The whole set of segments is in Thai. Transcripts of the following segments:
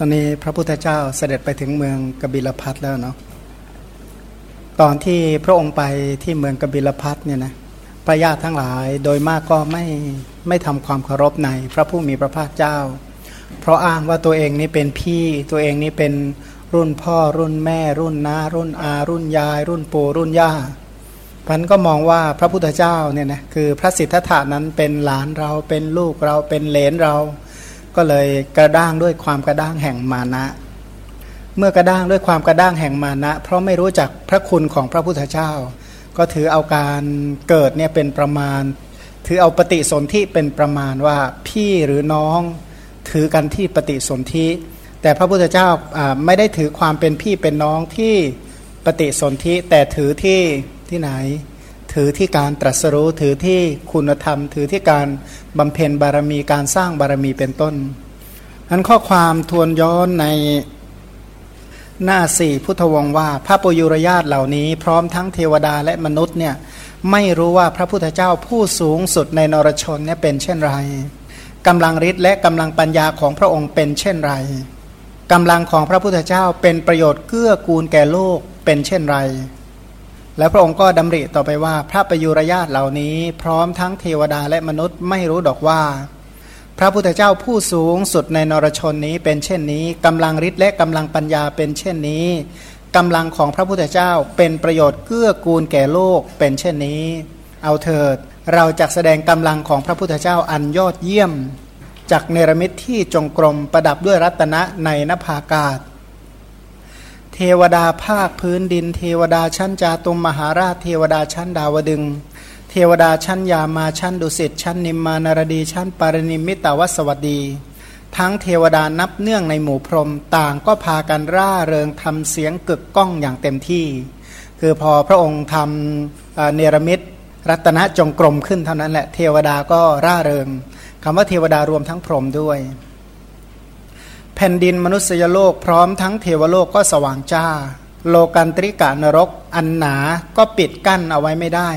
ตอนนี้พระพุทธเจ้าเสด็จไปถึงเมืองกบิลพัทแล้วเนาะตอนที่พระองค์ไปที่เมืองกบิลพัทเนี่ยนะพระญาติทั้งหลายโดยมากก็ไม่ไม่ทำความเคารพในพระผู้มีพระภาคเจ้า เพราะอ้างว่าตัวเองนี้เป็นพี่ตัวเองนี้เป็นรุ่นพ่อรุ่นแม่ รุ่นน้ารุ่นอา รุ่นยาย รุ่นปู่รุ่นย่าพันก็มองว่าพระพุทธเจ้าเนี่ยนะคือพระสิทธัตถานั้นเป็นหลานเราเป็นลูกเราเป็นเหลนเรา ก็เลยกระด้างด้วยความกระด้างแห่งมานะ เมื่อกระด้างด้วยความกระด้างแห่งมานะ เพราะไม่รู้จักพระคุณของพระพุทธเจ้า ก็ถือเอาการเกิดเนี่ยเป็นประมาณ ถือเอาปฏิสนธิเป็นประมาณว่าพี่หรือน้องถือกันที่ปฏิสนธิ แต่พระพุทธเจ้าไม่ได้ถือความเป็นพี่เป็นน้องที่ปฏิสนธิแต่ถือที่ที่ไหน ถือที่การตรัสรู้ถือที่คุณธรรม ถือที่การบำเพ็ญบารมีการสร้างบารมีเป็นต้นนั้นข้อความทวนย้อนในหน้าสี่พุทธวงว่า พระปุยุรญาตเหล่านี้ พร้อมทั้งเทวดาและมนุษย์เนี่ยไม่รู้ว่าพระพุทธเจ้าผู้สูงสุดในนรชนเนี่ยเป็นเช่นไรกำลังฤทธิ์และกำลังปัญญาของพระองค์เป็นเช่นไรกำลังของพระพุทธเจ้าเป็นประโยชน์เกื้อกูลแก่โลกเป็นเช่นไร แล้วพระองค์ก็ดำริต่อไปว่าพระประยุรญาตเหล่านี้ พร้อมทั้งเทวดาและมนุษย์ไม่รู้ดอกว่า พระพุทธเจ้าผู้สูงสุดในนรชนนี้เป็นเช่นนี้กำลังฤทธิ์และกำลังปัญญาเป็นเช่นนี้กำลังของพระพุทธเจ้าเป็นประโยชน์เกื้อกูลแก่โลกเป็นเช่นนี้ เอาเถิด เราจะแสดงกำลังของพระพุทธเจ้าอันยอดเยี่ยมจากเนรมิตที่จงกรมประดับด้วยรัตนะในนภากาศ เทวดาภาคพื้นดิน เทวดาชั้นจาตุมมหาราช เทวดาชั้นดาวดึง เทวดาชั้นยามาชั้นดุสิตชั้นนิมมานารดีชั้นปารณิมิตาวสวัสดี ทั้งเทวดานับเนื่องในหมู่พรหมต่างก็พากันร่าเริงทำเสียงกึกก้องอย่างเต็มที่ คือพอพระองค์ทำเนรมิตรัตนจงกรมขึ้นเท่านั้นแหละเทวดาก็ร่าเริงคำว่าเทวดารวมทั้งพรหมด้วย แผ่นดินมนุษยโลกพร้อมทั้งเทวโลกก็สว่างจ้า โลกันตริกานรก อันหนาก็ปิดกั้นเอาไว้ไม่ได้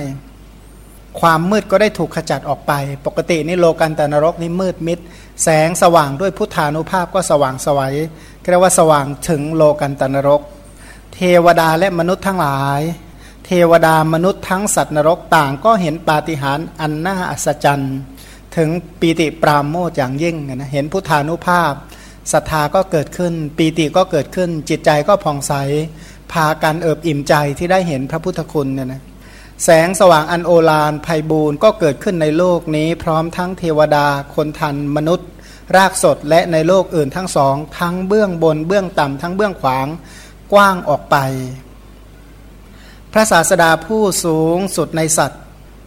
ความมืดก็ได้ถูกขจัดออกไป ปกตินี่โลกันตนรกนี่มืดมิด แสงสว่างด้วยพุทธานุภาพก็สว่างสวัยเรียกว่าสว่างถึงโลกันตนรก เทวดาและมนุษย์ทั้งหลาย เทวดามนุษย์ทั้งสัตว์นรกต่างก็เห็นปาฏิหาริย์อันน่าอัศจรรย์ ถึงปีติปราโมทอย่างยิ่งนะเห็นพุทธานุภาพ ศรัทธาก็เกิดขึ้น ปีติก็เกิดขึ้น จิตใจก็ผ่องใส พากันเอิบอิ่มใจที่ได้เห็นพระพุทธคุณเนี่ยนะแสงสว่างอันโอฬารภัยบูรณ์ก็เกิดขึ้นในโลกนี้ พร้อมทั้งเทวดา คนทัน มนุษย์ รากสดและในโลกอื่นทั้งสอง ทั้งเบื้องบนเบื้องต่ำทั้งเบื้องขวางกว้างออกไป พระศาสดาผู้สูงสุดในสัตว์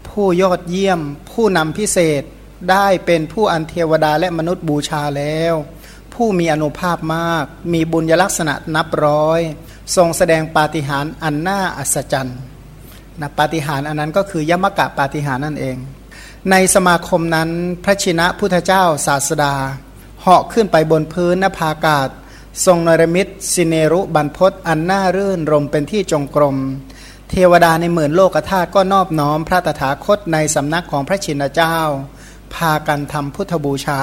ผู้ยอดเยี่ยม ผู้นำพิเศษได้เป็นผู้อันเทวดาและมนุษย์บูชาแล้ว ผู้มีอนุภาพมาก มีบุญยลักษณะนับร้อย ทรงแสดงปาฏิหาริย์อันน่าอัศจรรย์นะปาฏิหาริย์อันนั้นก็คือยมกะปาฏิหาริย์นั่นเอง ในสมาคมนั้นพระชินะพุทธเจ้าศาสดาเหาะขึ้นไปบนพื้นนภากาศ ทรงนรมิตสิเนรุบันพศอันน่ารื่นรมเป็นที่จงกรม เทวดาในหมื่นโลกธาตุก็นอบน้อมพระตถาคตในสำนักของพระชินเจ้า พากันทำพุทธบูชา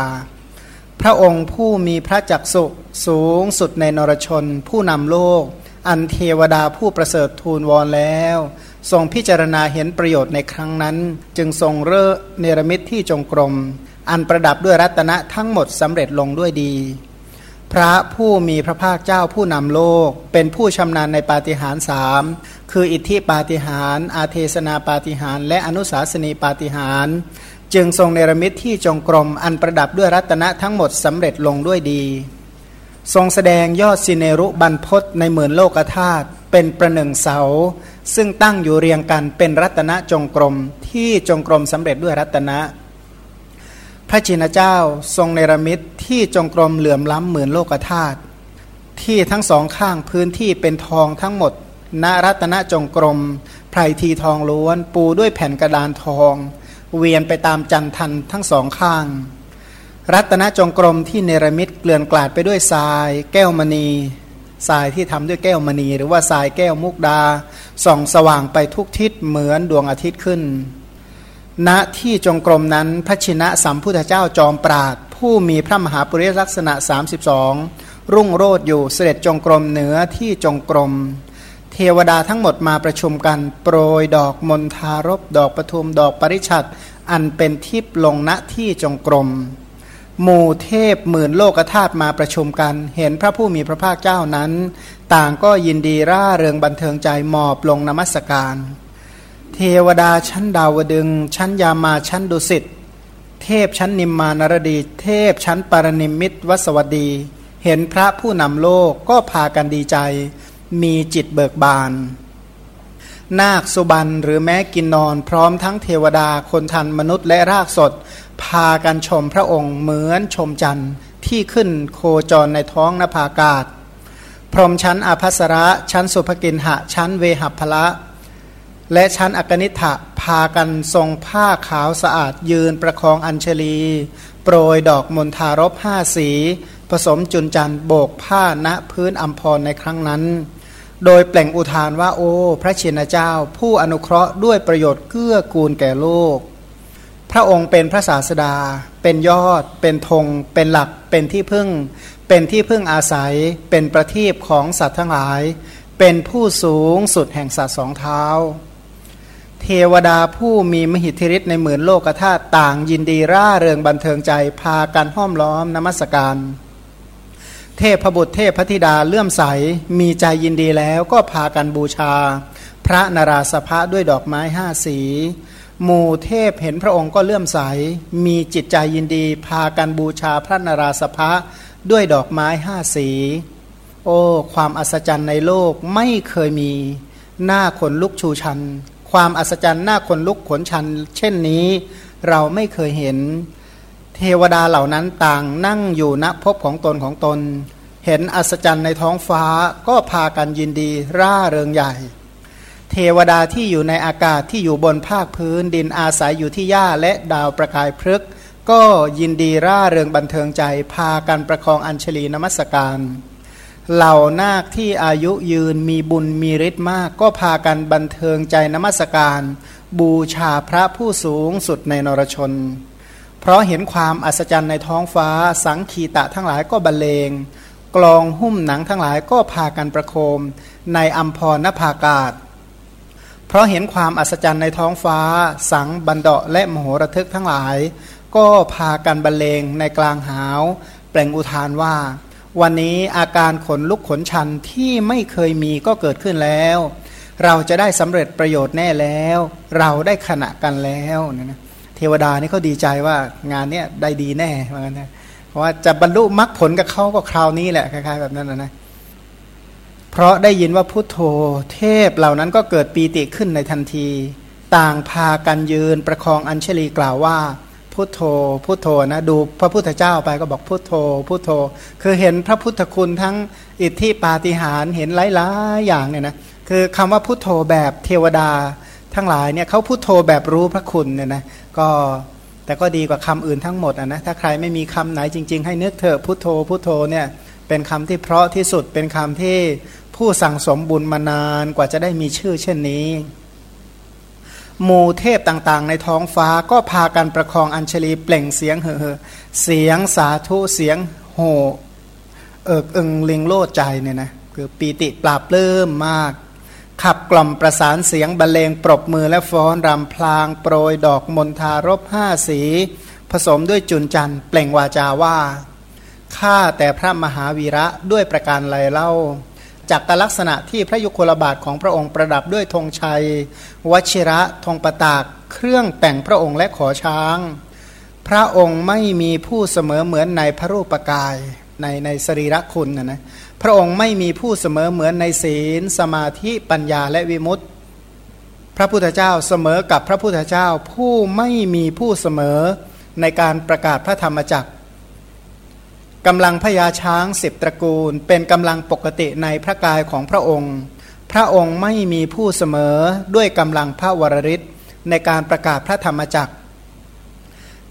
พระองค์ผู้มีพระจักสุสูงสุดในนรชน ผู้นำโลก อันเทวดาผู้ประเสริฐทูลวอนแล้ว ทรงพิจารณาเห็นประโยชน์ในครั้งนั้น จึงทรงเร่เนรมิตที่จงกรม อันประดับด้วยรัตนะทั้งหมดสำเร็จลงด้วยดี พระผู้มีพระภาคเจ้าผู้นำโลก เป็นผู้ชำนาญในปาฏิหาริย์สามคืออิทธิปาฏิหาริย์อาเทศนาปาฏิหาริย์และอนุสาสนีปาฏิหาริย์ จึงทรงเนรมิตที่จงกรมอันประดับด้วยรัตนะทั้งหมดสำเร็จลงด้วยดี ทรงแสดงยอดสิเนรุบันพศในหมื่นโลกธาตุเป็นประหนึ่งเสา ซึ่งตั้งอยู่เรียงกันเป็นรัตนะจงกรมที่จงกรมสำเร็จด้วยรัตนะ พระจินเจ้าทรงเนรมิตที่จงกรมเหลื่อมล้ำหมือนโลกธาตุที่ทั้งสองข้างพื้นที่เป็นทองทั้งหมดณรัตนจงกรมไพรทีทองล้วนปูด้วยแผ่นกระดานทอง เวียนไปตามจันทันทั้งสองข้าง รัตนจงกรมที่เนรมิตเกลื่อนกลาดไปด้วยทราย แก้วมณีทรายที่ทำด้วยแก้วมณี หรือว่าทรายแก้วมุกดาส่องสว่างไปทุกทิศเหมือนดวงอาทิตย์ขึ้น ณที่จงกรมนั้นพระชินะสัมพุทธเจ้าจอมปราด ผู้มีพระมหาปุริลักษณะ 32 รุ่งโรดอยู่เสด็จจงกรมเหนือที่จงกรม เทวดาทั้งหมดมาประชุมกันโปรยดอกมณฑารบดอกปทุมดอกปริชัดอันเป็นทิพลงณที่จงกรมหมู่เทพหมื่นโลกธาตุมาประชุมกัน เห็นพระผู้มีพระภาคเจ้านั้น ต่างก็ยินดีร่าเริงบันเทิงใจหมอบลงนมัสการ เทวดาชั้นดาวดึง ชั้นยามาชั้นดุสิตเทพชั้นนิมมานรดี เทพชั้นปารณิมิตวสวัสดี เห็นพระผู้นำโลกก็พากันดีใจ มีจิตเบิกบาน นาคสุบันหรือแม้กินนอนพร้อมทั้งเทวดาคนทันมนุษย์และรากสด พากันชมพระองค์เหมือนชมจันทร์ที่ขึ้นโคจรในท้องนภากาศ พรมชั้นอภัสระ ชั้นสุภกินหะ ชั้นเวหัพละ และชั้นอกนิฐะพากันทรงผ้าขาวสะอาดยืนประคองอัญชลี โปรยดอกมณฑารบห้าสี ผสมจุนจันทร์โบกผ้าณพื้นอัมพรในครั้งนั้น โดยเปล่งอุทานว่าโอ้ พระชินเจ้า ผู้อนุเคราะห์ด้วยประโยชน์เกื้อกูลแก่โลก พระองค์เป็นพระศาสดา เป็นยอด เป็นธง เป็นหลัก เป็นที่พึ่ง เป็นที่พึ่งอาศัย เป็นประทีปของสัตว์ทั้งหลาย เป็นผู้สูงสุดแห่งสัตว์สองเท้า เทวดาผู้มีมหิทธิฤทธิ์ในหมื่นโลกธาตุต่างยินดีร่าเริงบันเทิงใจพากันห้อมล้อมนมัสการ เทพบุตรเทพพธิดาเลื่อมใสมีใจยินดีแล้วก็พากันบูชา พระนราสภะด้วยดอกไม้ห้าสีหมู่เทพเห็นพระองค์ก็เลื่อมใส มีจิตใจยินดี พากันบูชาพระนราสภะด้วยดอกไม้ห้าสี โอ้ ความอัศจรรย์ในโลกไม่เคยมี หน้าขนลุกชูชัน ความอัศจรรย์หน้าขนลุกขนชัน เช่นนี้ เราไม่เคยเห็น เทวดาเหล่านั้นต่างนั่งอยู่ณภพของตนของตน เห็นอัศจรรย์ในท้องฟ้าก็พากันยินดีร่าเริงใหญ่ เทวดาที่อยู่ในอากาศที่อยู่บนภาคพื้นดินอาศัยอยู่ที่หญ้าและดาวประกายพฤกษ์ก็ยินดีร่าเริงบันเทิงใจ พากันประคองอัญชลีนมัสการ เหล่านาคที่อายุยืนมีบุญมีฤทธิ์มาก ก็พากันบันเทิงใจนมัสการ บูชาพระผู้สูงสุดในนรชน เพราะเห็นความอัศจรรย์ในท้องฟ้า สังคีตะทั้งหลายก็บรรเลง กลองหุ้มหนังทั้งหลายก็พากันประโคม ในอัมพรนภากาศ เพราะเห็นความอัศจรรย์ในท้องฟ้า สังบันเดาะและมโหระทึกทั้งหลาย ก็พากันบรรเลงในกลางหาว แปลงอุทานว่า วันนี้อาการขนลุกขนชันที่ไม่เคยมีก็เกิดขึ้นแล้ว เราจะได้สำเร็จประโยชน์แน่แล้ว เราได้ขณะกันแล้วนะ เทวดานี่เขาดีใจว่างานเนี้ยได้ดีแน่เหมือนกันนะเพราะว่าจะบรรลุมรรคผลกับเขาก็คราวนี้แหละคล้ายๆแบบนั้นนะนะเพราะได้ยินว่าพุทโธเทพเหล่านั้นก็เกิดปีติขึ้นในทันที ต่างพากันยืนประคองอัญชลีกล่าวว่า พุทโธ พุทโธนะดูพระพุทธเจ้าไปก็บอกพุทโธ พุทโธ คือเห็นพระพุทธคุณทั้งอิทธิปาฏิหาริย์เห็นหลายๆอย่างเนี่ยนะคือคำว่าพุทโธแบบเทวดาทั้งหลายเนี่ยเขาพุทโธแบบรู้พระคุณเนี่ยนะ ก็แต่ก็ดีกว่าคำอื่นทั้งหมดอะนะถ้าใครไม่มีคำไหนจริง ๆ ให้นึกเถอะพุทโธพุทโธเนี่ยเป็นคำที่เพราะที่สุดเป็นคำที่ผู้สั่งสมบุญมานานกว่าจะได้มีชื่อเช่นนี้หมู่เทพต่างๆ ในท้องฟ้าก็พากันประคองอัญชลีเปล่งเสียงเห่อเสียงสาธุเสียงโหเอิกอึงลิงโลดใจเนี่ยนะคือปีติปราบเริ่มมาก ขับกล่อมประสานเสียงบรรเลงปรบมือและฟ้อนรำพลางโปรยดอกมณฑารบห้าสี ผสมด้วยจุนจันเปล่งวาจาว่าข้าแต่พระมหาวีระด้วยประการไรเล่าจากกลักษณะที่พระยุคลบาทของพระองค์ประดับด้วยธงชัย วชิระธงประตาก เครื่องแต่งพระองค์และขอช้าง พระองค์ไม่มีผู้เสมอเหมือนในพระรูปกายในในสรีระคุณนะนะ พระองค์ไม่มีผู้เสมอเหมือนในศีล สมาธิปัญญาและวิมุตติ พระพุทธเจ้าเสมอกับพระพุทธเจ้าผู้ไม่มีผู้เสมอในการประกาศพระธรรมจักรกำลังพญาช้างสิบตระกูล เป็นกำลังปกติในพระกายของพระองค์ พระองค์ไม่มีผู้เสมอด้วยกำลังพระวรริศในการประกาศพระธรรมจักร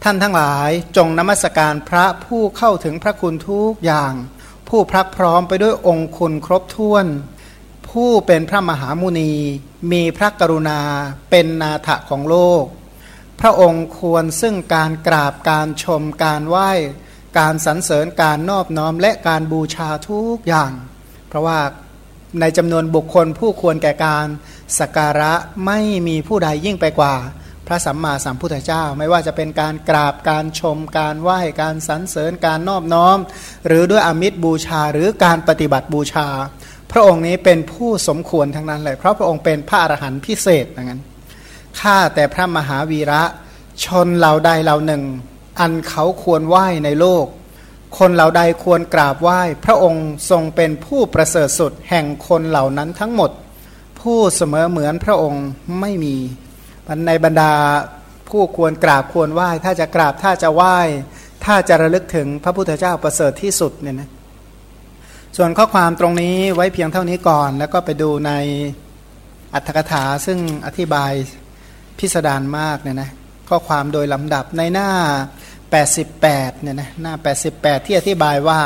ท่านทั้งหลายจงนมัสการพระผู้เข้าถึงพระคุณทุกอย่าง ผู้พรักพร้อมไปด้วยองค์คุณครบถ้วน ผู้เป็นพระมหามุนี มีพระกรุณาเป็นนาถะของโลก พระองค์ควรซึ่งการกราบการชมการไหว้ การสรรเสริญการนอบน้อมและการบูชาทุกอย่าง เพราะว่าในจำนวนบุคคลผู้ควรแก่การสักการะไม่มีผู้ใดยิ่งไปกว่า พระสัมมาสัมพุทธเจ้า ไม่ว่าจะเป็นการกราบการชม การไหว้การสรรเสริญการนอบน้อม หรือด้วยอมิตรบูชาหรือการปฏิบัติบูชา พระองค์นี้เป็นผู้สมควรทั้งนั้นเลยเพราะพระองค์เป็นพระอรหันต์พิเศษอย่างนั้นข้าแต่พระมหาวีระชนเหล่าใดเหล่าหนึ่ง อันเขาควรไหว้ในโลก คนเหล่าใดควรกราบไหว้ พระองค์ทรงเป็นผู้ประเสริฐสุดแห่งคนเหล่านั้นทั้งหมด ผู้เสมอเหมือนพระองค์ไม่มี มันในบรรดาผู้ควรกราบควรไหว้ ถ้าจะกราบถ้าจะไหว้ ถ้าจะระลึกถึงพระพุทธเจ้าประเสริฐที่สุดเนี่ยนะส่วนข้อความตรงนี้ไว้เพียงเท่านี้ก่อน แล้วก็ไปดูในอัตถกถาซึ่งอธิบายพิสดารมากเนี่ยนะข้อความโดยลำดับในหน้า 88เนี่ยนะหน้า 88 ที่อธิบายว่า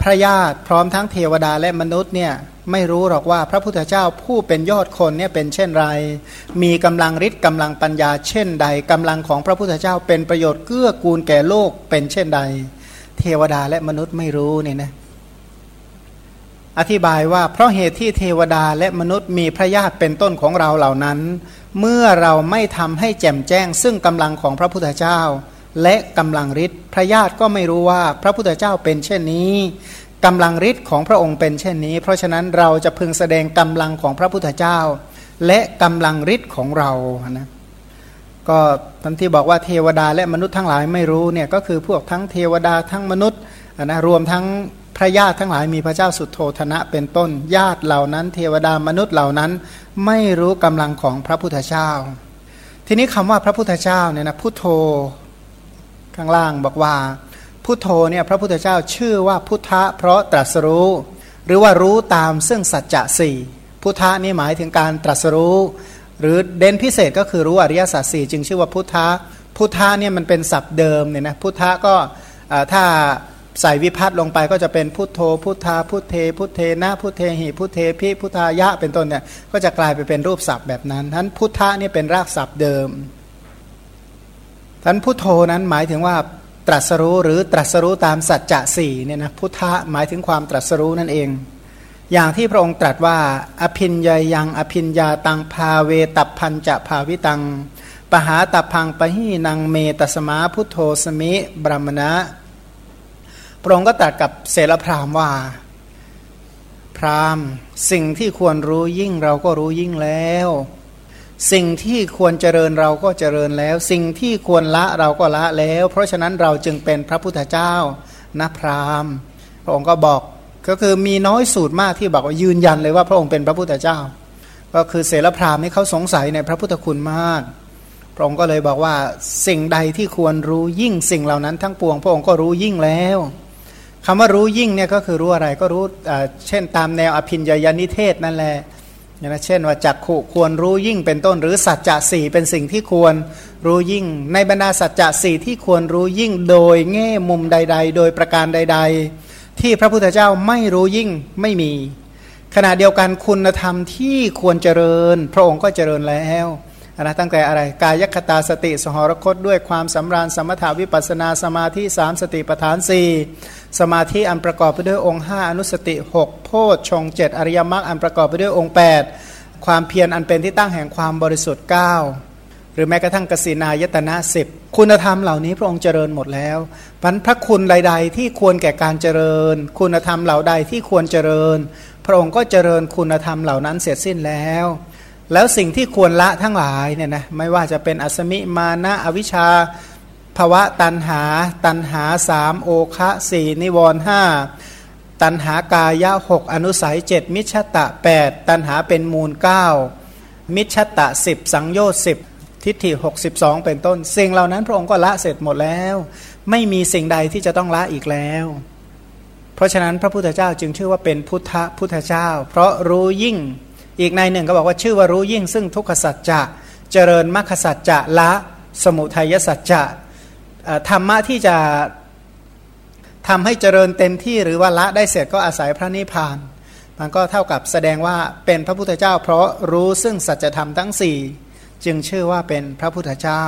พระญาติพร้อมทั้งเทวดาและมนุษย์เนี่ยไม่รู้หรอกว่าพระพุทธเจ้าผู้เป็นยอดคนเนี่ยเป็นเช่นไร มีกำลังฤทธิ์กำลังปัญญาเช่นใดกำลังของพระพุทธเจ้าเป็นประโยชน์เกื้อกูลแก่โลกเป็นเช่นใด เทวดาและมนุษย์ไม่รู้นี่นะอธิบายว่าเพราะเหตุที่เทวดาและมนุษย์มีพระญาติเป็นต้นของเราเหล่านั้น เมื่อเราไม่ทำให้แจ่มแจ้งซึ่งกำลังของพระพุทธเจ้า และกำลังฤทธิ์พระญาติก็ไม่รู้ว่าพระพุทธเจ้าเป็นเช่นนี้กำลังฤทธิ์ของพระองค์เป็นเช่นนี้ เพราะฉะนั้นเราจะพึงแสดงกำลังของพระพุทธเจ้า และกำลังฤทธิ์ของเรานะก็ทันที่บอกว่าเทวดาและมนุษย์ทั้งหลายไม่รู้เนี่ยก็คือพวกทั้งเทวดาทั้งมนุษย์นะรวมทั้งพระญาติทั้งหลายมีพระเจ้าสุดโทธนะเป็นต้นญาติเหล่านั้น เทวดามนุษย์เหล่านั้น ไม่รู้กำลังของพระพุทธเจ้า ทีนี้คำว่าพระพุทธเจ้าเนี่ยนะพุทโธ ข้างล่างบอกว่า พุทโธเนี่ยพระพุทธเจ้าชื่อว่าพุทธะเพราะตรัสรู้ หรือว่ารู้ตามซึ่งสัจจะสี่พุทธะนี่หมายถึงการตรัสรู้ หรือเด่นพิเศษก็คือรู้อริยสัจสี่จึงชื่อว่าพุทธะพุทธะเนี่ยมันเป็นศัพท์เดิมเนี่ยนะพุทธะก็ถ้าใส่วิพัตลงไปก็จะเป็นพุทโธ พุทธา พุทเท พุทเทนะพุทเทหิพุทเทพิพุทธายะเป็นต้นเนี่ยก็จะกลายไปเป็นรูปศัพท์แบบนั้นทั้นพุทธะนี่เป็นรากศัพท์เดิม ทั้นพุทโธนั้นหมายถึงว่าตรัสรู้หรือตรัสรู้ตามสัจจะสี่เนี่ยนะพุทธะหมายถึงความตรัสรู้นั่นเอง อย่างที่พระองค์ตรัสว่า อภินยยัง อภินยาตังพาเวตับพันจะภาวิตัง ปหาตับพังปะหีนังเมตสมาพุทโธสมิบรมณะพระองค์ก็ตรัสกับเสรพรามว่า พรามสิ่งที่ควรรู้ยิ่งเราก็รู้ยิ่งแล้ว สิ่งที่ควรเจริญเราก็เจริญแล้ว สิ่งที่ควรละเราก็ละแล้ว เพราะฉะนั้นเราจึงเป็นพระพุทธเจ้านะพราหมณ์ พระองค์ก็บอกก็คือมีน้อยสูตรมากที่บอกว่ายืนยันเลยว่าพระองค์เป็นพระพุทธเจ้า ก็คือเสรพราหมณ์นี่เขาสงสัยในพระพุทธคุณมาก พระองค์ก็เลยบอกว่าสิ่งใดที่ควรรู้ยิ่งสิ่งเหล่านั้นทั้งปวง พระองค์ก็รู้ยิ่งแล้วคำว่ารู้ยิ่งเนี่ยก็คือรู้อะไรก็รู้เช่นตามแนวอภินญญานิเทศนั่นแหละ นะเช่นว่าจักขุควรรู้ยิ่งเป็นต้นหรือสัจจะสี่เป็นสิ่งที่ควรรู้ยิ่ง ในบรรดาสัจจะสี่ที่ควรรู้ยิ่งโดยแง่มุมใด ๆ โดยประการใด ๆ ที่พระพุทธเจ้าไม่รู้ยิ่งไม่มี ขณะเดียวกันคุณธรรมที่ควรเจริญ พระองค์ก็เจริญแล้ว นะตั้งแต่อะไรกายคตาสติสหรคตด้วยความสำราญสมถาวิปัสนาสมาธิสามสติปทานสี่สมาธิอันประกอบไปด้วยองค์ 5 อนุสติ 6 โพชฌงเจ็ดอริยมรรคอันประกอบไปด้วยองค์ 8 ความเพียรอันเป็นที่ตั้งแห่งความบริสุทธิ์ 9 หรือแม้กระทั่งกสินายตนะสิบคุณธรรมเหล่านี้พระองค์เจริญหมดแล้วพันพระคุณใด ๆ ที่ควรแก่การเจริญ คุณธรรมเหล่าใดที่ควรเจริญ พระองค์ก็เจริญคุณธรรมเหล่านั้นเสร็จสิ้นแล้ว แล้วสิ่งที่ควรละทั้งหลายเนี่ยนะไม่ว่าจะเป็นอสมิมานะอวิชชาภวะตันหา ตันหาสามโอคะสี่นิวรห้าตันหากายะหกอนุสัยเจ็ดมิชตะแปดตันหาเป็นมูลเก้ามิชตะสิบสังโยชน์สิบทิฏฐิหกสิบสองเป็นต้น สิ่งเหล่านั้นพระองค์ก็ละเสร็จหมดแล้ว ไม่มีสิ่งใดที่จะต้องละอีกแล้ว เพราะฉะนั้นพระพุทธเจ้าจึงชื่อว่าเป็นพุทธพุทธเจ้า เพราะรู้ยิ่ง อีกในหนึ่งก็บอกว่าชื่อว่ารู้ยิ่งซึ่งทุกขสัจจะเจริญมรรคสัจจะละสมุทัยสัจจะธรรมะที่จะทำให้เจริญเต็มที่หรือว่าละได้เสร็จก็อาศัยพระนิพพาน มันก็เท่ากับแสดงว่าเป็นพระพุทธเจ้า เพราะรู้ซึ่งสัจธรรมทั้งสี่จึงชื่อว่าเป็นพระพุทธเจ้า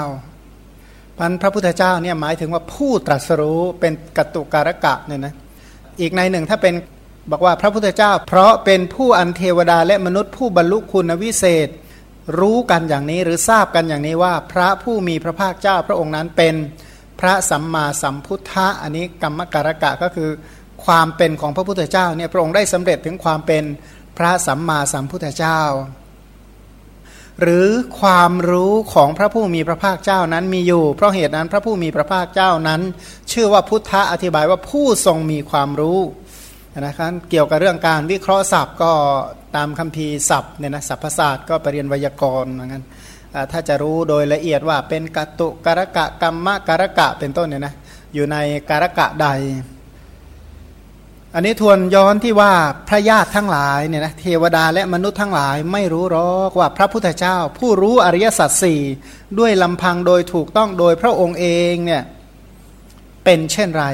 พันพระพุทธเจ้าเนี่ยหมายถึงว่าผู้ตรัสรู้เป็นกตุการกะเนี่ยนะอีกในหนึ่งถ้าเป็น บอกว่าพระพุทธเจ้า เพราะเป็นผู้อันเทวดาและมนุษย์ผู้บรรลุคุณวิเศษ รู้กันอย่างนี้หรือทราบกันอย่างนี้ว่า พระผู้มีพระภาคเจ้าพระองค์นั้นเป็นพระสัมมาสัมพุทธะอันนี้กรรมการกะก็คือ ความเป็นของพระพุทธเจ้าเนี่ยพระองค์ได้สำเร็จถึงความเป็นพระสัมมาสัมพุทธเจ้า หรือความรู้ของพระผู้มีพระภาคเจ้านั้นมีอยู่ เพราะเหตุนั้นพระผู้มีพระภาคเจ้านั้น ชื่อว่าพุทธะอธิบายว่าผู้ทรงมีความรู้ นะครับเกี่ยวกับเรื่องการวิเคราะห์ศัพท์ก็ตามคัมภีร์ศัพท์เนี่ยนะศัพทศาสตร์ก็ไปเรียนไวยากรณ์เหมือนกันถ้าจะรู้โดยละเอียดว่าเป็นกัตุกรกะกรรมะกรกะเป็นต้นเนี่ยนะอยู่ในกรกะใด อันนี้ทวนย้อนที่ว่าพระญาติทั้งหลายเนี่ยนะเทวดาและมนุษย์ทั้งหลายไม่รู้หรอกว่าพระพุทธเจ้า ผู้รู้อริยสัจสี่ด้วยลำพังโดยถูกต้องโดยพระองค์เองเนี่ยเป็นเช่นไร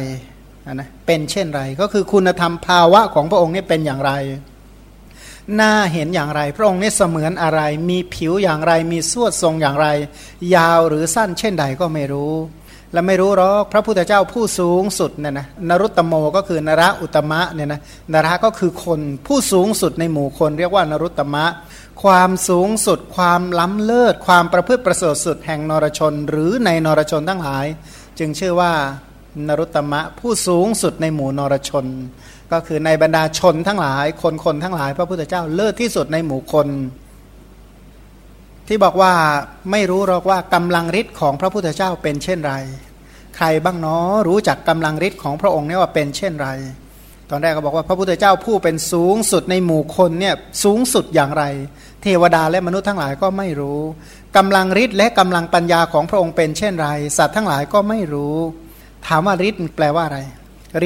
นะเป็นเช่นไร ก็คือคุณธรรมภาวะของพระองค์นี่เป็นอย่างไร หน้าเห็นอย่างไร พระองค์นี่เสมือนอะไร มีผิวอย่างไร มีสวดทรงอย่างไร ยาวหรือสั้นเช่นใดก็ไม่รู้ และไม่รู้หรอกพระพุทธเจ้าผู้สูงสุดเนี่ยนะนรุตตโมก็คือนระอุตมะเนี่ยนะนระก็คือคนผู้สูงสุดในหมู่คน เรียกว่านรุตตมะ ความสูงสุด ความล้ำเลิศ ความประพฤติประเสริฐสุดแห่งนรชน หรือในนรชนทั้งหลาย จึงชื่อว่า นรุตมะ ผู้สูงสุดในหมู่นรชน ก็คือในบรรดาชนทั้งหลายคนคนทั้งหลาย พระพุทธเจ้าเลิศที่สุดในหมู่คน ที่บอกว่าไม่รู้หรอกว่ากำลังฤทธิ์ของพระพุทธเจ้าเป็นเช่นไร ใครบ้างเนาะรู้จักกำลังฤทธิ์ของพระองค์เนี่ยว่าเป็นเช่นไร ตอนแรกก็บอกว่าพระพุทธเจ้าผู้เป็นสูงสุดในหมู่คนเนี่ยสูงสุดอย่างไร เทวดาและมนุษย์ทั้งหลายก็ไม่รู้กำลังฤทธิ์และกำลังปัญญาของพระองค์เป็นเช่นไร สัตว์ทั้งหลายก็ไม่รู้ ถามว่าฤทธิ์แปลว่าอะไร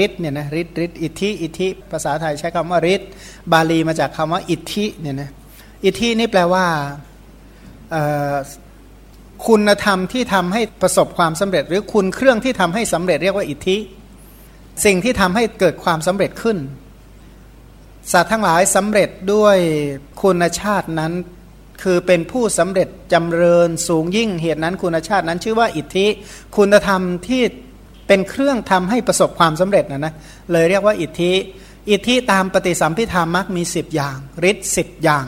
ฤทธิ์เนี่ยนะฤทธิ์ฤทธิ์อิทธิอิทธิภาษาไทยใช้คำว่าฤทธิ์บาลีมาจากคำว่าอิทธิเนี่ยนะอิทธินี่แปลว่าคุณธรรมที่ทำให้ประสบความสำเร็จ หรือคุณเครื่องที่ทำให้สำเร็จเรียกว่าอิทธิ สิ่งที่ทำให้เกิดความสำเร็จขึ้น สัตว์ทั้งหลายสำเร็จด้วยคุณชาตินั้น คือเป็นผู้สำเร็จจำเริญสูงยิ่งเหตุนั้นคุณชาตินั้นชื่อว่าอิทธิ คุณธรรมที่ เป็นเครื่องทำให้ประสบความสำเร็จนะนะเลยเรียกว่าอิทธิอิทธิตามปฏิสัมพิธามักมีสิบอย่างฤทธิ์สิบอย่าง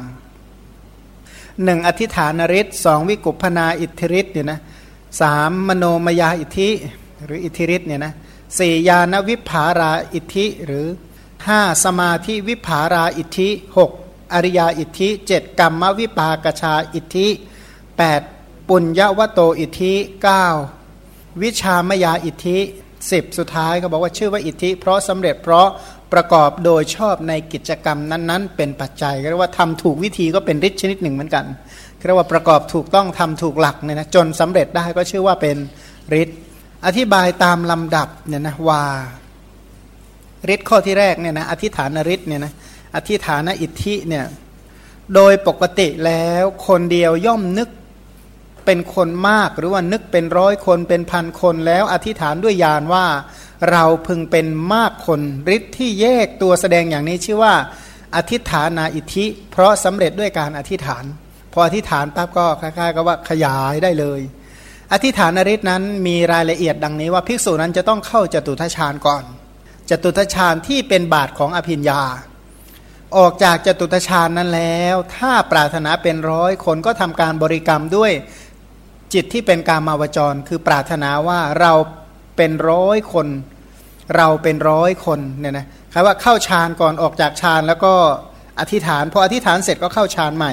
หนึ่งอธิฐานฤทธิ์สองวิกุพนาอิทธิฤทธิ์เนี่ยนะสามมโนมยาอิทธิหรืออิทธิฤทธิ์เนี่ยนะสี่ญาณวิภาราอิทธิหรือห้าสมาธิวิภาราอิทธิหกอริยาอิทธิเจ็ดกรรมวิปากชาอิทธิแปดปุญญวโตอิทธิเก้า วิชามยาอิทธิสิบสุดท้ายเขาบอกว่าชื่อว่าอิทธิ เพราะสำเร็จเพราะประกอบโดยชอบในกิจกรรมนั้นๆ เป็นปัจจัยเรียกว่าทำถูกวิธีก็เป็นฤทธิ์ชนิดหนึ่งเหมือนกันเรียกว่าประกอบถูกต้องทำถูกหลักเนี่ยนะจนสำเร็จได้ก็ชื่อว่าเป็นฤทธิ์อธิบายตามลำดับเนี่ยนะว่าฤทธิ์ข้อที่แรกเนี่ยนะอธิฐานฤทธิ์เนี่ยนะอธิฐานอิทธิเนี่ยโดยปกติแล้วคนเดียวย่อมนึก เป็นคนมากหรือว่านึกเป็นร้อยคนเป็นพันคนแล้วอธิษฐานด้วยญาณว่า เราพึงเป็นมากคนฤทธิ์ที่แยกตัวแสดงอย่างนี้ชื่อว่า อธิษฐานาอิทธิ เพราะสำเร็จด้วยการอธิษฐาน พออธิษฐานปั๊บก็คล้ายๆกับว่าขยายได้เลย อธิษฐานฤทธิ์นั้นมีรายละเอียดดังนี้ว่าภิกษุนั้นจะต้องเข้าจตุทชานก่อน จตุทชานที่เป็นบาทของอภิญญาออกจากจตุทชฌานนั้นแล้ว ถ้าปรารถนาเป็นร้อยคนก็ทำการบริกรรมด้วย จิตที่เป็นกามาวจร คือปรารถนาว่าเราเป็นร้อยคน เราเป็นร้อยคนเนี่ยนะคำว่าเข้าฌานก่อนออกจากฌานแล้วก็อธิษฐานพออธิษฐานเสร็จก็เข้าฌานใหม่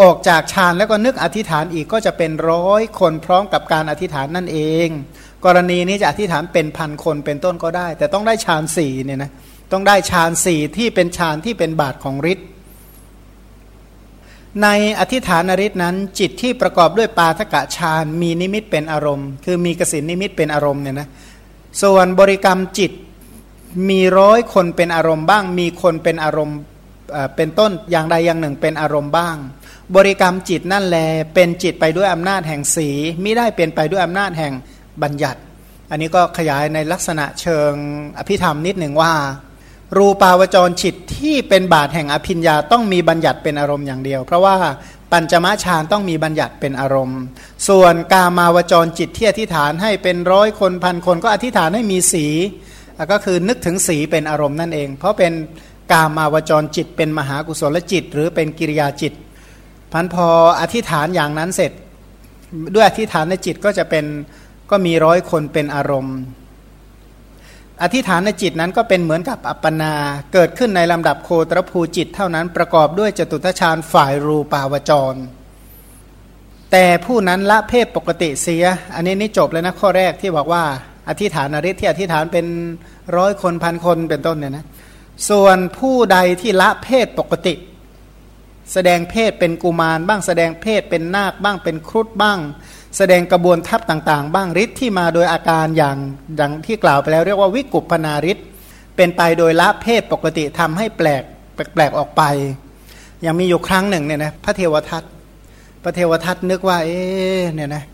ออกจากฌานแล้วก็นึกอธิษฐานอีกก็จะเป็นร้อยคนพร้อมกับการอธิษฐานนั่นเอง กรณีนี้จะอธิษฐานเป็นพันคนเป็นต้นก็ได้ แต่ต้องได้ฌานสี่เนี่ยนะต้องได้ฌานสี่ที่เป็นฌานที่เป็นบาทของฤทธิ์ ในอธิฐานริษนั้น จิตที่ประกอบด้วยปาทกะฌานมีนิมิตเป็นอารมณ์ คือมีกสินนิมิตเป็นอารมณ์เนี่ยนะส่วนบริกรรมจิตมีร้อยคนเป็นอารมณ์บ้าง มีคนเป็นอารมณ์เป็นต้นอย่างใดอย่างหนึ่งเป็นอารมณ์บ้าง บริกรรมจิตนั่นแล เป็นจิตไปด้วยอำนาจแห่งสีไม่ได้เป็นไปด้วยอำนาจแห่งบัญญัติ อันนี้ก็ขยายในลักษณะเชิงอภิธรรมนิดหนึ่งว่า รูปาวจรจิตที่เป็นบาทแห่งอภิญญาต้องมีบัญญัติเป็นอารมณ์อย่างเดียว เพราะว่าปัญจมาฌานต้องมีบัญญัติเป็นอารมณ์ ส่วนกามาวจรจิตที่อธิษฐานให้เป็นร้อยคนพันคนก็อธิษฐานให้มีสี ก็คือนึกถึงสีเป็นอารมณ์นั่นเอง เพราะเป็นกามาวจรจิต เป็นมหากุศลจิต หรือเป็นกิริยาจิต พันพออธิษฐานอย่างนั้นเสร็จ ด้วยอธิษฐานในจิตก็จะเป็นก็มีร้อยคนเป็นอารมณ์ อธิษฐานในจิตนั้นก็เป็นเหมือนกับอัปปนาเกิดขึ้นในลำดับโคตรภูจิตเท่านั้นประกอบด้วยจตุทชาญฝ่ายรูปาวจร แต่ผู้นั้นละเพศปกติเสีย อันนี้นี่จบเลยนะข้อแรกที่บอกว่า อธิษฐานอริที่อธิษฐานเป็นร้อยคนพันคนเป็นต้นเนี่ยนะส่วนผู้ใดที่ละเพศปกติ แสดงเพศเป็นกุมารบ้างแสดงเพศเป็นนาคบ้างเป็นครุฑบ้าง แสดงกระบวนทัพต่างๆ บ้างฤทธิ์ที่มาโดยอาการอย่างดังที่กล่าวไปแล้ว เรียกว่าวิกุปนาฤทธิ์เป็นไปโดยละเพศปกติทำให้แปลกแปลกออกไป ยังมีอยู่ครั้งหนึ่งเนี่ยนะพระเทวทัตพระเทวทัตนึกว่า เอ๊เนี่ยนะ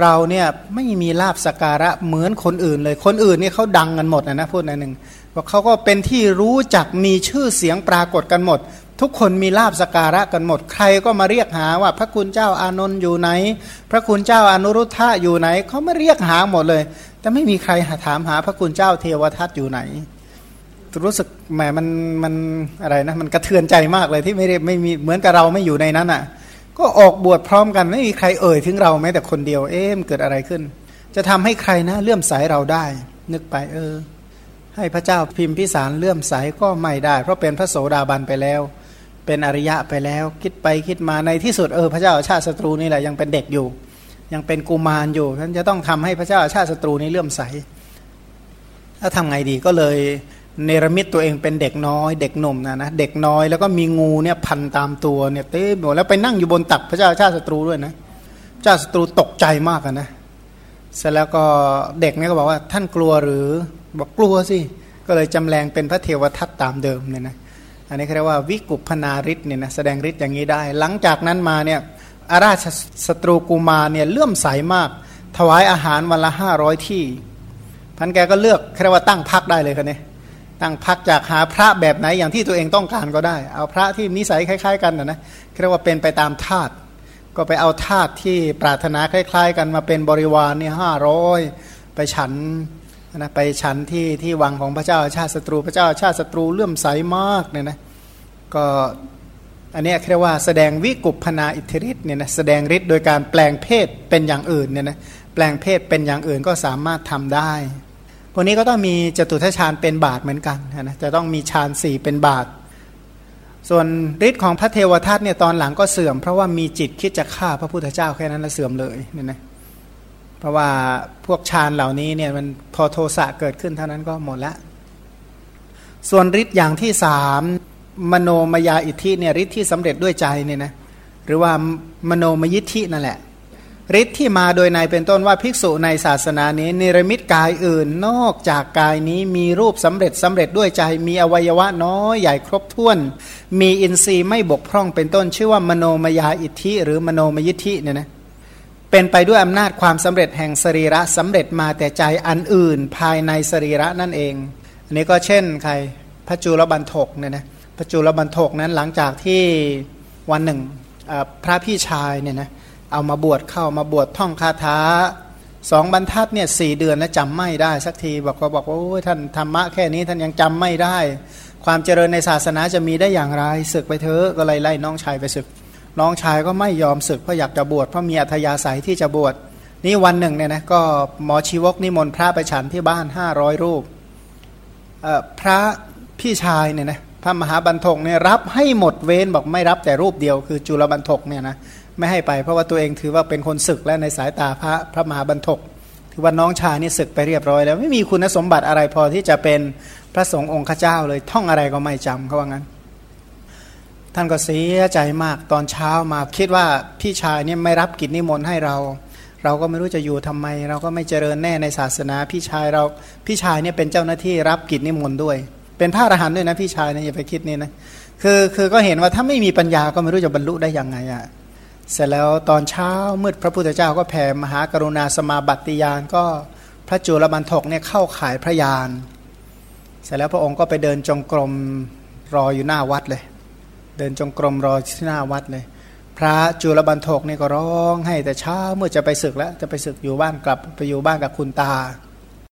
เราเนี่ยไม่มีลาบสการะเหมือนคนอื่นเลย คนอื่นเนี่ยเขาดังกันหมดนะนะพูดในหนึ่ง ว่าเขาก็เป็นที่รู้จักมีชื่อเสียงปรากฏกันหมด ทุกคนมีลาบสการะกันหมด ใครก็มาเรียกหาว่าพระคุณเจ้าอานนท์อยู่ไหน พระคุณเจ้าอนุรุทธะอยู่ไหนเขามาเรียกหาหมดเลย แต่ไม่มีใครถามหาพระคุณเจ้าเทวทัตอยู่ไหน รู้สึกแหมมันมันอะไรนะมันกระเทือนใจมากเลยที่ไม่ได้ไม่มีเหมือนกับเราไม่อยู่ในนั้นอะ ก็ออกบวชพร้อมกันไม่มีใครเอ่ยถึงเราแม้แต่คนเดียวเอ๊ะเกิดอะไรขึ้น จะทำให้ใครนะเลื่อมใสเราได้ นึกไปเออ ให้พระเจ้าพิมพิสารเลื่อมใสก็ไม่ได้ เพราะเป็นพระโสดาบันไปแล้ว เป็นอริยะไปแล้ว คิดไปคิดมาในที่สุดเออพระเจ้าชาติศัตรูนี่แหละยังเป็นเด็กอยู่ ยังเป็นกุมารอยู่ท่านจะต้องทำให้พระเจ้าชาติศัตรูนี้เลื่อมใสถ้าทำไงดีก็เลยเนรมิตตัวเองเป็นเด็กน้อย เด็กหนุ่มนะนะเด็กน้อยแล้วก็มีงูเนี่ยพันตามตัวเนี่ยเต้หมดแล้วไปนั่งอยู่บนตักพระเจ้าชาติศัตรูด้วยนะเจ้าศัตรูตกใจมากนะเสร็จแล้วก็เด็กเนี่ยก็บอกว่าท่านกลัวหรือ บอกกลัวสิ ก็เลยจำแรงเป็นพระเทวทัตตามเดิมเนี่ยนะอันนี้เรียกว่าวิกุปพนาริศเนี่ยนะแสดงฤทธิ์อย่างนี้ได้ หลังจากนั้นมาเนี่ยอาราชสตรูกูมาเนี่ยเลื่อมใสามาก ถวายอาหารวันละห้าร้อยที่พันแกก็เลือกเรียกว่าตั้งพักได้เลยคันนี้ตั้งพักจากหาพระแบบไหนอย่างที่ตัวเองต้องการก็ได้ เอาพระที่นิสัยคล้าย ๆ กันนะนะเรียกว่าเป็นไปตามธาตุก็ไปเอาธาตุที่ปรารถนาคล้าย ๆ กันมาเป็นบริวารเนี่ยห้าร้อยไปฉัน นะไปฉันที่ที่วังของพระเจ้าชาติศัตรูพระเจ้าชาติศัตรูเลื่อมใสมากเนี่ยนะก็อันนี้เรียกว่าแสดงวิกุปพนาอิทธิฤทธิ์เนี่ยนะแสดงฤทธิ์โดยการแปลงเพศเป็นอย่างอื่นเนี่ยนะแปลงเพศเป็นอย่างอื่นก็สามารถทำได้พวกนี้ก็ต้องมีจตุทัชฌานเป็นบาทเหมือนกันนะจะต้องมีฌานสี่เป็นบาท ส่วนฤทธิ์ของพระเทวทัตเนี่ยตอนหลังก็เสื่อม เพราะว่ามีจิตคิดจะฆ่าพระพุทธเจ้าแค่นั้นแล้วเสื่อมเลยเนี่ยนะ เพราะว่าพวกฌานเหล่านี้เนี่ยมันพอโทสะเกิดขึ้นเท่านั้นก็หมดละ ส่วนฤทธิ์อย่างที่สามมโนมยาอิทธิเนี่ยฤทธิ์ที่สำเร็จด้วยใจเนี่ยนะหรือว่ามโนมยิทธินั่นแหละฤทธิ์ที่มาโดยในเป็นต้นว่าภิกษุในศาสนานี้นิรมิตกายอื่นนอกจากกายนี้มีรูปสำเร็จสำเร็จด้วยใจมีอวัยวะน้อยใหญ่ครบถ้วน มีอินทรีย์ไม่บกพร่องเป็นต้น ชื่อว่ามโนมยาอิทธิ หรือมโนมยิทธิเนี่ยนะ เป็นไปด้วยอำนาจความสำเร็จแห่งสรีระสำเร็จมาแต่ใจอันอื่นภายในสรีระนั่นเอง อันนี้ก็เช่นใครพระจุลบันทกเนี่ยนะพระจุลบันทกนั้นหลังจากที่วันหนึ่งพระพี่ชายเนี่ยนะเอามาบวชเข้ามาบวชท่องคาถาสองบรรทัดเนี่ยสี่เดือนแล้วจำไม่ได้สักทีบอกว่าบอกว่าโอ้ยท่านธรรมะแค่นี้ท่านยังจำไม่ได้ ความเจริญในศาสนาจะมีได้อย่างไรศึกไปเถอะก็เลยไล่น้องชายไปศึก น้องชายก็ไม่ยอมศึกเพราะอยากจะบวชเพราะมีอัธยาศัยที่จะบวชนี่วันหนึ่งเนี่ยนะก็หมอชีวกนิมนต์พระไปฉันที่บ้านห้าร้อยรูปพระพี่ชายเนี่ยนะพระมหาบรรทกเนี่ยรับให้หมดเว้นบอกไม่รับแต่รูปเดียวคือจุลบรรทกเนี่ยนะไม่ให้ไปเพราะว่าตัวเองถือว่าเป็นคนศึกและในสายตาพระพระมหาบรรทกถือว่าน้องชายนี่ศึกไปเรียบร้อยแล้วไม่มีคุณสมบัติอะไรพอที่จะเป็นพระสงฆ์องค์ข้าเจ้าเลยท่องอะไรก็ไม่จำเขาว่างั้น ท่านก็เสียใจมากตอนเช้ามาคิดว่าพี่ชายเนี่ยไม่รับกิจนิมนต์ให้เรา เราก็ไม่รู้จะอยู่ทำไม เราก็ไม่เจริญแน่ในศาสนา พี่ชายเราพี่ชายเนี่ยเป็นเจ้าหน้าที่รับกิจนิมนต์ด้วย เป็นพระอรหันต์ด้วยนะพี่ชายเนี่ยอย่าไปคิดนี่นะคือคือก็เห็นว่าถ้าไม่มีปัญญาก็ไม่รู้จะบรรลุได้ยังไงอะ่ะเสร็จแล้วตอนเช้ามืดพระพุทธเจ้าก็แผ่มหากรุณาสมาบัติยานก็พระจุลบันทกเนี่ยเข้าขายพระยาน เสร็จแล้วพระองค์ก็ไปเดินจงกรมรออยู่หน้าวัดเลย เดินจงกรมรอที่หน้าวัดเลย พระจุลบันทกนี่ก็ร้องให้แต่เช้าเมื่อจะไปศึกแล้ว จะไปศึกอยู่บ้านกลับไปอยู่บ้านกับคุณตา